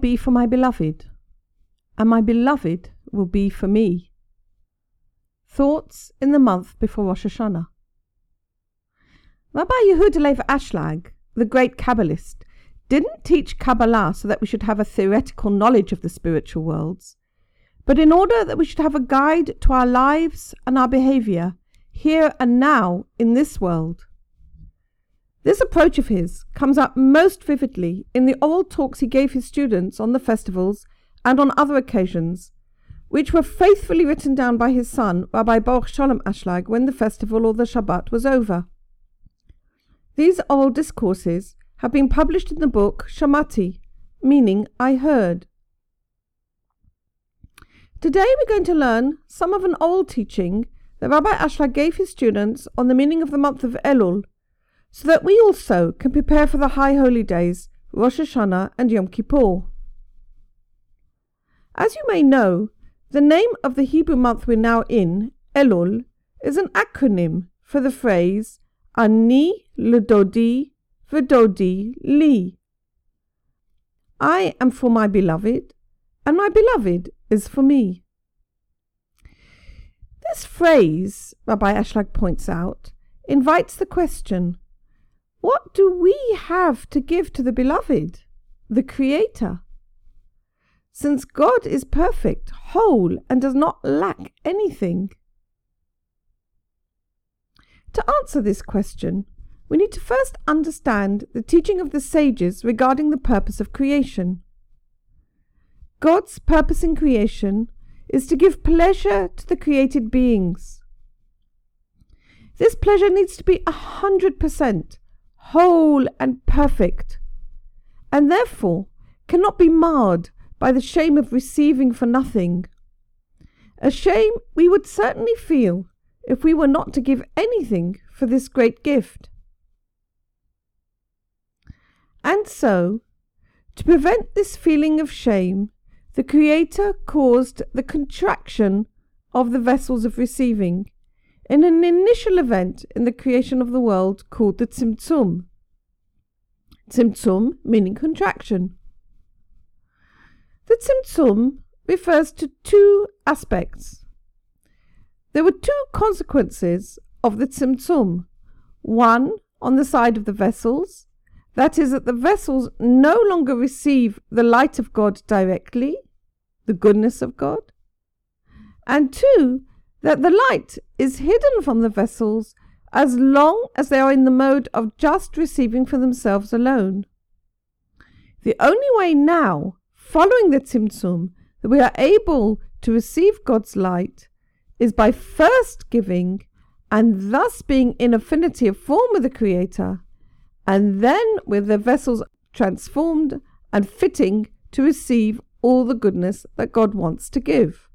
Be for my beloved, and my beloved will be for me. Thoughts in the month before Rosh Hashanah. Rabbi Yehuda Lev Ashlag, the great Kabbalist, didn't teach Kabbalah so that we should have a theoretical knowledge of the spiritual worlds, but in order that we should have a guide to our lives and our behavior here and now in this world. This approach of his comes out most vividly in the oral talks he gave his students on the festivals and on other occasions, which were faithfully written down by his son, Rabbi Baruch Shalom Ashlag, when the festival or the Shabbat was over. These oral discourses have been published in the book Shamati, meaning I heard. Today we're going to learn some of an old teaching that Rabbi Ashlag gave his students on the meaning of the month of Elul, so that we also can prepare for the high holy days, Rosh Hashanah and Yom Kippur. As you may know, the name of the Hebrew month we're now in, Elul, is an acronym for the phrase Ani L'dodi V'dodi Li. I am for my beloved, and my beloved is for me. This phrase, Rabbi Ashlag points out, invites the question what do we have to give to the beloved, the Creator? Since God is perfect, whole, and does not lack anything. To answer this question, we need to first understand the teaching of the sages regarding the purpose of creation. God's purpose in creation is to give pleasure to the created beings. This pleasure needs to be a hundred percent whole and perfect, and therefore cannot be marred by the shame of receiving for nothing. A shame we would certainly feel if we were not to give anything for this great gift. And so, to prevent this feeling of shame, the Creator caused the contraction of the vessels of receiving in an initial event in the creation of the world called the Tzimtzum. Tzimtzum meaning contraction. The Tzimtzum refers to two aspects. There were two consequences of the Tzimtzum. One on the side of the vessels, that is, that the vessels no longer receive the light of God directly, the goodness of God. And two, that the light is hidden from the vessels as long as they are in the mode of just receiving for themselves alone. The only way now, following the Tzimtzum, that we are able to receive God's light is by first giving and thus being in affinity of form with the Creator, and then with the vessels transformed and fitting to receive all the goodness that God wants to give.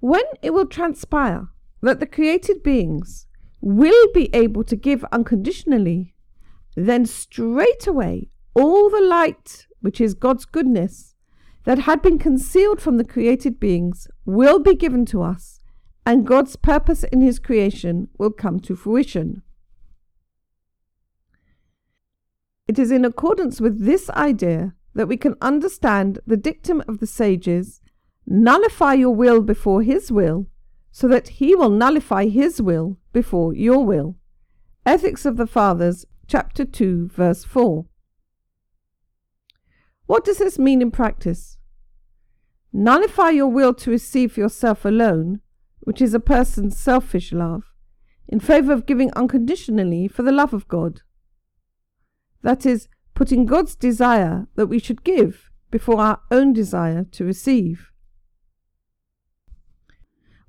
When it will transpire that the created beings will be able to give unconditionally, then straightway all the light, which is God's goodness, that had been concealed from the created beings will be given to us, and God's purpose in His creation will come to fruition. It is in accordance with this idea that we can understand the dictum of the sages Nullify your will before His will, so that He will nullify His will before your will. Ethics of the Fathers, chapter 2, verse 4. What does this mean in practice? Nullify your will to receive for yourself alone, which is a person's selfish love, in favour of giving unconditionally for the love of God. That is, putting God's desire that we should give before our own desire to receive.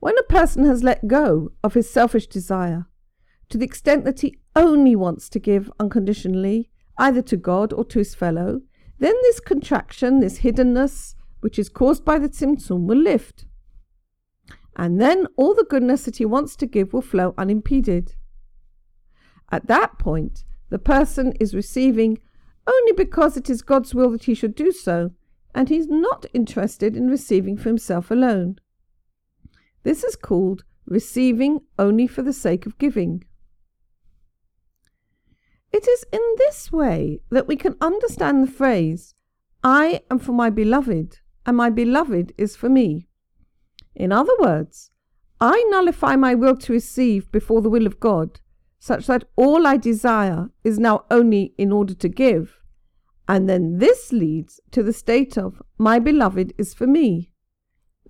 When a person has let go of his selfish desire to the extent that he only wants to give unconditionally, either to God or to his fellow, then this contraction, this hiddenness, which is caused by the tzimtzum, will lift. And then all the goodness that he wants to give will flow unimpeded. At that point, the person is receiving only because it is God's will that he should do so, and he is not interested in receiving for himself alone. This is called receiving only for the sake of giving. It is in this way that we can understand the phrase, I am for my beloved, and my beloved is for me. In other words, I nullify my will to receive before the will of God, such that all I desire is now only in order to give, and then this leads to the state of my beloved is for me.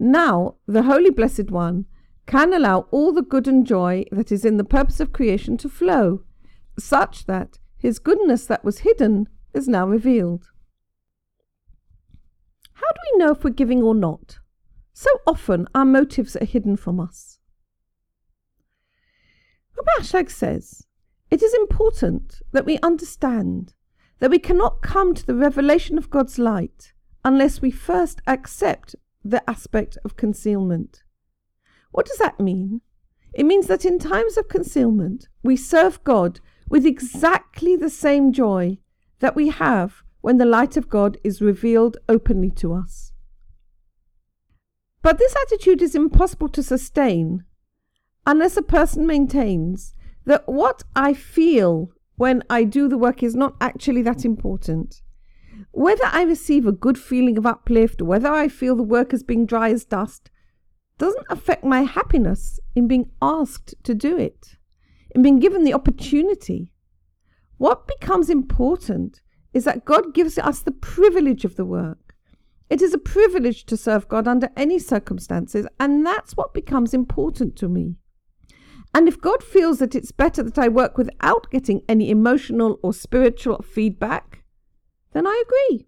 Now, the Holy Blessed One can allow all the good and joy that is in the purpose of creation to flow, such that his goodness that was hidden is now revealed. How do we know if we're giving or not? So often our motives are hidden from us. Rabbi Ashlag says, it is important that we understand that we cannot come to the revelation of God's light unless we first accept the aspect of concealment. What does that mean? It means that in times of concealment, we serve God with exactly the same joy that we have when the light of God is revealed openly to us. But this attitude is impossible to sustain unless a person maintains that what I feel when I do the work is not actually that important. Whether I receive a good feeling of uplift or whether I feel the work is being dry as dust doesn't affect my happiness in being asked to do it, in being given the opportunity. What becomes important is that God gives us the privilege of the work. It is a privilege to serve God under any circumstances, and that's what becomes important to me. And if God feels that it's better that I work without getting any emotional or spiritual feedback, then I agree.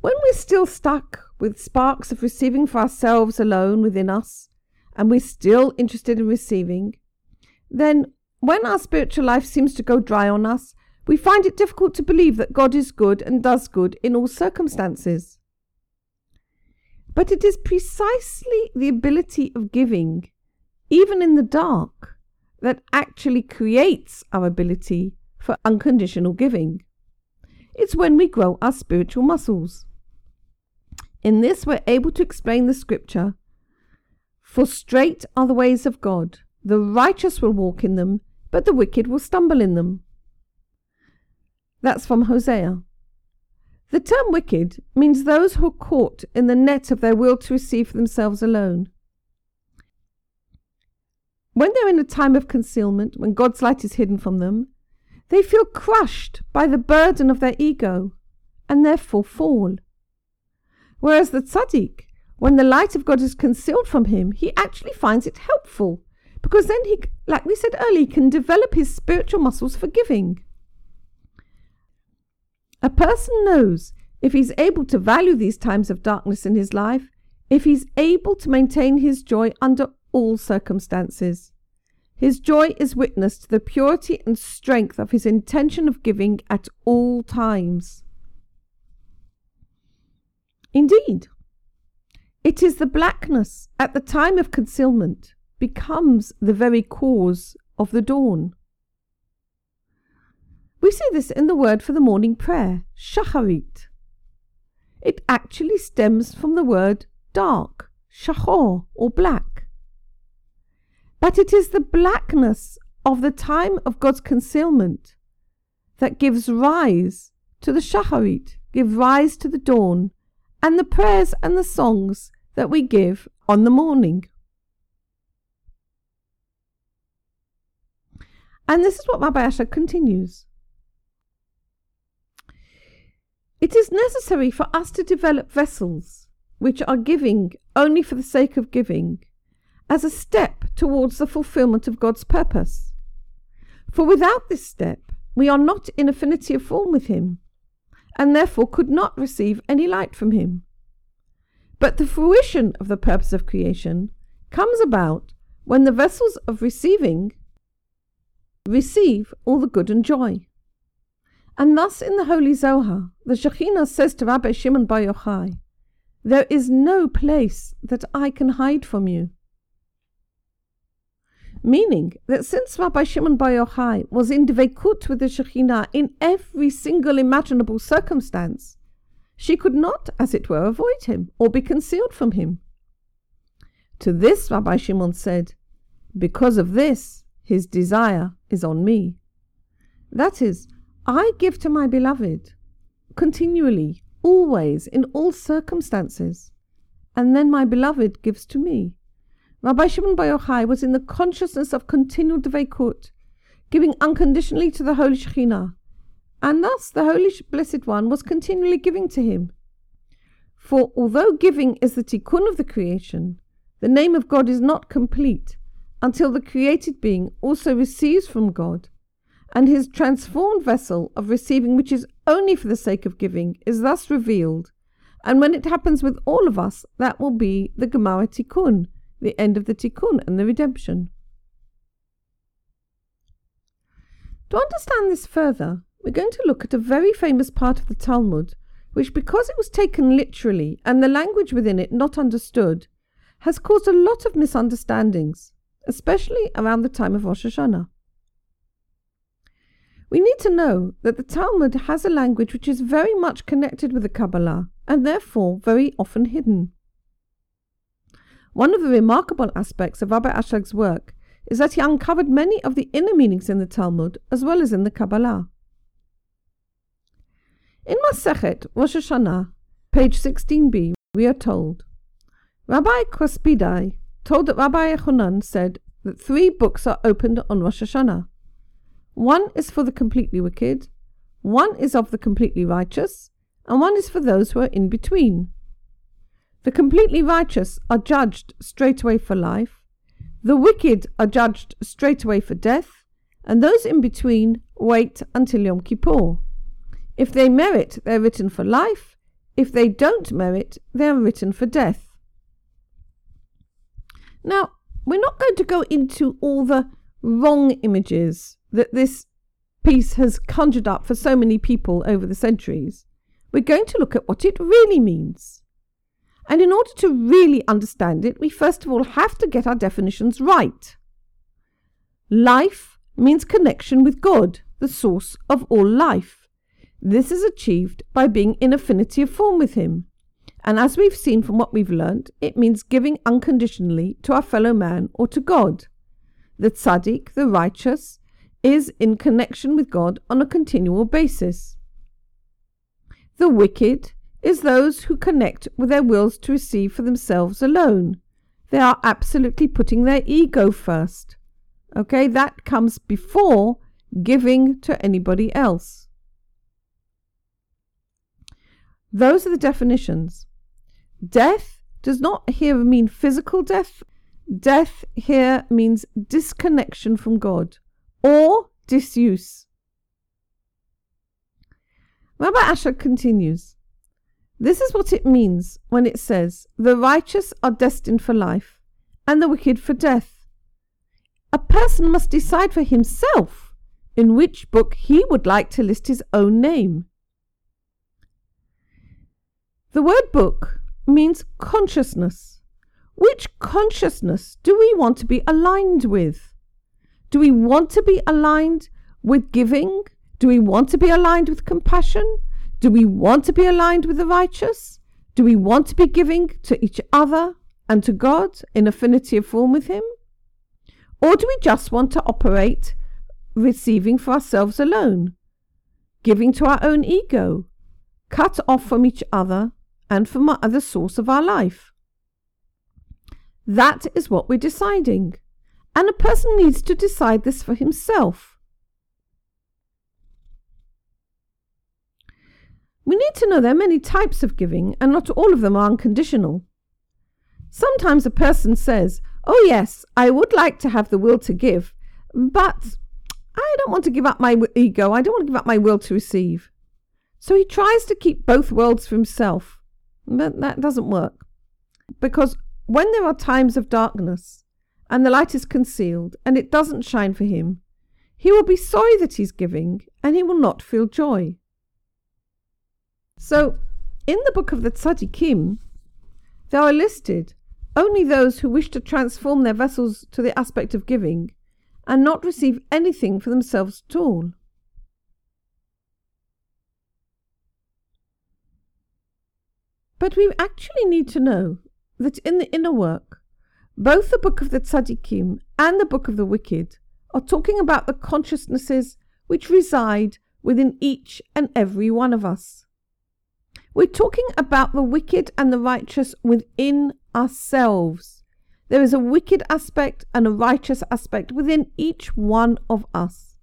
When we're still stuck with sparks of receiving for ourselves alone within us, and we're still interested in receiving, then when our spiritual life seems to go dry on us, we find it difficult to believe that God is good and does good in all circumstances. But it is precisely the ability of giving, even in the dark, that actually creates our ability for unconditional giving. It's when we grow our spiritual muscles. In this, we're able to explain the scripture For straight are the ways of God, the righteous will walk in them, but the wicked will stumble in them. That's from Hosea. The term wicked means those who are caught in the net of their will to receive for themselves alone. When they're in a time of concealment, when God's light is hidden from them, they feel crushed by the burden of their ego and therefore fall. Whereas the tzaddik, when the light of God is concealed from him, he actually finds it helpful because then he, like we said earlier, can develop his spiritual muscles for giving. A person knows if he's able to value these times of darkness in his life, if he's able to maintain his joy under all circumstances. His joy is witness to the purity and strength of his intention of giving at all times. Indeed, it is the blackness at the time of concealment becomes the very cause of the dawn. We see this in the word for the morning prayer, shacharit. It actually stems from the word dark, shachor, or black. But it is the blackness of the time of God's concealment that gives rise to the shacharit, give rise to the dawn, and the prayers and the songs that we give on the morning. And this is what Rabbi Ashlag continues. It is necessary for us to develop vessels which are giving only for the sake of giving as a step towards the fulfillment of God's purpose. For without this step, we are not in affinity of form with Him, and therefore could not receive any light from Him. But the fruition of the purpose of creation comes about when the vessels of receiving receive all the good and joy. And thus in the Holy Zohar, the Shekhinah says to Rabbi Shimon Bar Yochai, There is no place that I can hide from you. Meaning that since Rabbi Shimon Bar Yochai was in Dveikut with the Shekhinah in every single imaginable circumstance, she could not, as it were, avoid him or be concealed from him. To this Rabbi Shimon said, Because of this, his desire is on me. That is, I give to my beloved continually, always, in all circumstances, and then my beloved gives to me. Rabbi Shimon Bar Yochai was in the consciousness of continual dveikut, giving unconditionally to the Holy Shekhinah, and thus the Holy Blessed One was continually giving to him. For although giving is the tikkun of the creation, the name of God is not complete until the created being also receives from God, and his transformed vessel of receiving, which is only for the sake of giving, is thus revealed. And when it happens with all of us, that will be the Gmar Tikkun, the end of the Tikkun and the redemption. To understand this further, we're going to look at a very famous part of the Talmud, which, because it was taken literally and the language within it not understood, has caused a lot of misunderstandings, especially around the time of Rosh Hashanah. We need to know that the Talmud has a language which is very much connected with the Kabbalah and therefore very often hidden. One of the remarkable aspects of Rabbi Ashlag's work is that he uncovered many of the inner meanings in the Talmud as well as in the Kabbalah. In Masechet Rosh Hashanah, page 16b, we are told, Rabbi Kruspedai told that Rabbi Yochanan said that three books are opened on Rosh Hashanah. One is for the completely wicked, one is of the completely righteous, and one is for those who are in between. The completely righteous are judged straightway for life, the wicked are judged straightway for death, and those in between wait until Yom Kippur. If they merit, they're written for life. If they don't merit, they're written for death. Now, we're not going to go into all the wrong images that this piece has conjured up for so many people over the centuries. We're going to look at what it really means. And in order to really understand it, we first of all have to get our definitions right. Life means connection with God, the source of all life. This is achieved by being in affinity of form with Him. And as we've seen from what we've learnt, it means giving unconditionally to our fellow man or to God. The tzaddik, the righteous, is in connection with God on a continual basis. The wicked is those who connect with their wills to receive for themselves alone. They are absolutely putting their ego first. Okay, that comes before giving to anybody else. Those are the definitions. Death does not here mean physical death. Death here means disconnection from God or disuse. Rabbi Ashlag continues this is what it means when it says, The righteous are destined for life, and the wicked for death. A person must decide for himself in which book he would like to list his own name. The word book means consciousness. Which consciousness do we want to be aligned with? Do we want to be aligned with giving? Do we want to be aligned with compassion? Do we want to be aligned with the righteous? Do we want to be giving to each other and to God in affinity of form with Him? Or do we just want to operate receiving for ourselves alone, giving to our own ego, cut off from each other and from our other source of our life? That is what we're deciding. And a person needs to decide this for himself. We need to know there are many types of giving, and not all of them are unconditional. Sometimes a person says, Oh, yes, I would like to have the will to give, but I don't want to give up my ego. I don't want to give up my will to receive. So he tries to keep both worlds for himself. But that doesn't work. Because when there are times of darkness and the light is concealed and it doesn't shine for him, he will be sorry that he's giving and he will not feel joy. So, in the book of the Tzaddikim, there are listed only those who wish to transform their vessels to the aspect of giving and not receive anything for themselves at all. But we actually need to know that in the inner work, both the book of the Tzaddikim and the book of the wicked are talking about the consciousnesses which reside within each and every one of us. We're talking about the wicked and the righteous within ourselves. There is a wicked aspect and a righteous aspect within each one of us.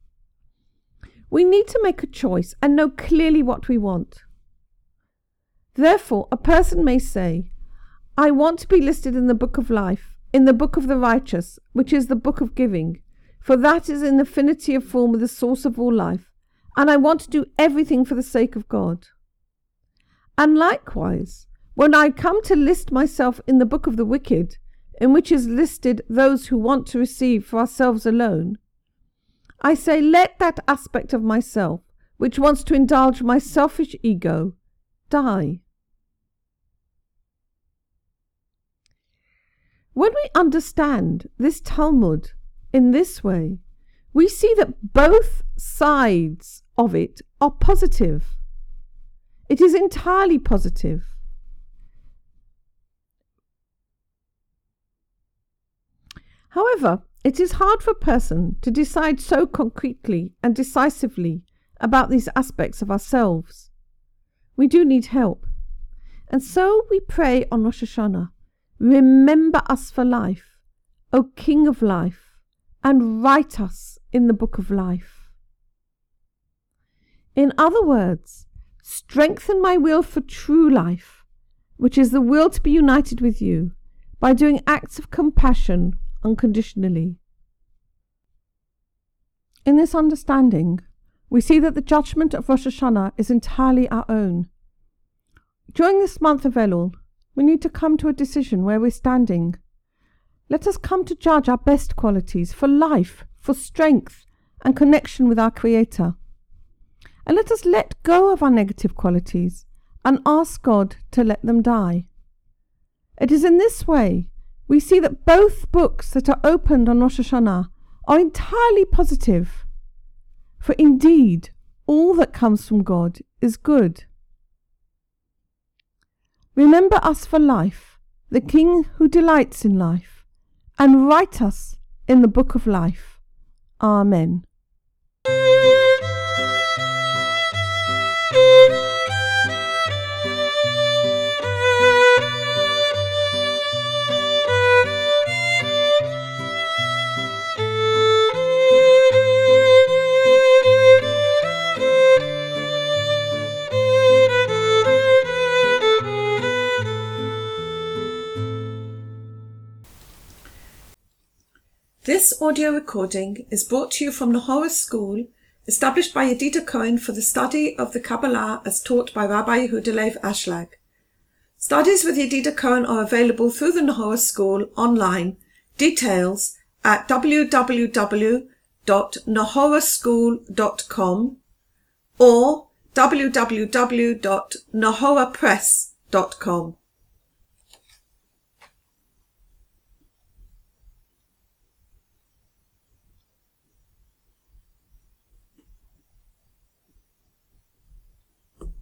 We need to make a choice and know clearly what we want. Therefore, a person may say, I want to be listed in the book of life, in the book of the righteous, which is the book of giving, for that is in affinity of form with the source of all life, and I want to do everything for the sake of God. And likewise, when I come to list myself in the book of the wicked, in which is listed those who want to receive for ourselves alone, I say, let that aspect of myself, which wants to indulge my selfish ego, die. When we understand this Talmud in this way, we see that both sides of it are positive. It is entirely positive. However, it is hard for a person to decide so concretely and decisively about these aspects of ourselves. We do need help. And so we pray on Rosh Hashanah Remember us for life, O King of life, and write us in the book of life. In other words, strengthen my will for true life, which is the will to be united with you, by doing acts of compassion unconditionally. In this understanding, we see that the judgment of Rosh Hashanah is entirely our own. During this month of Elul, we need to come to a decision where we're standing. Let us come to judge our best qualities for life, for strength, and connection with our Creator. And let us let go of our negative qualities and ask God to let them die. It is in this way we see that both books that are opened on Rosh Hashanah are entirely positive. For indeed, all that comes from God is good. Remember us for life, the King who delights in life, and write us in the book of life. Amen. This audio recording is brought to you from the Horus School, established by Yedida Cohen for the study of the Kabbalah as taught by Rabbi Yehuda Ashlag. Studies with Yedida Cohen are available through the Nahora School online. Details at www.nahoraschool.com or www.nahorapress.com.